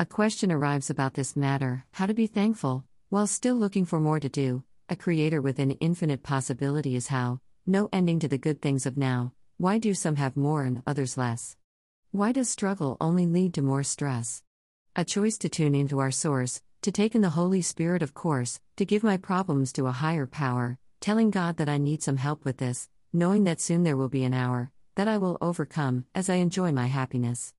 A question arrives about this matter how to be thankful, while still looking for more to do. A creator with an infinite possibility is how, no ending to the good things of now. Why do some have more and others less? Why does struggle only lead to more stress? A choice to tune into our source, to take in the Holy Spirit, of course, to give my problems to a higher power, telling God that I need some help with this, knowing that soon there will be an hour, that I will overcome, as I enjoy my happiness.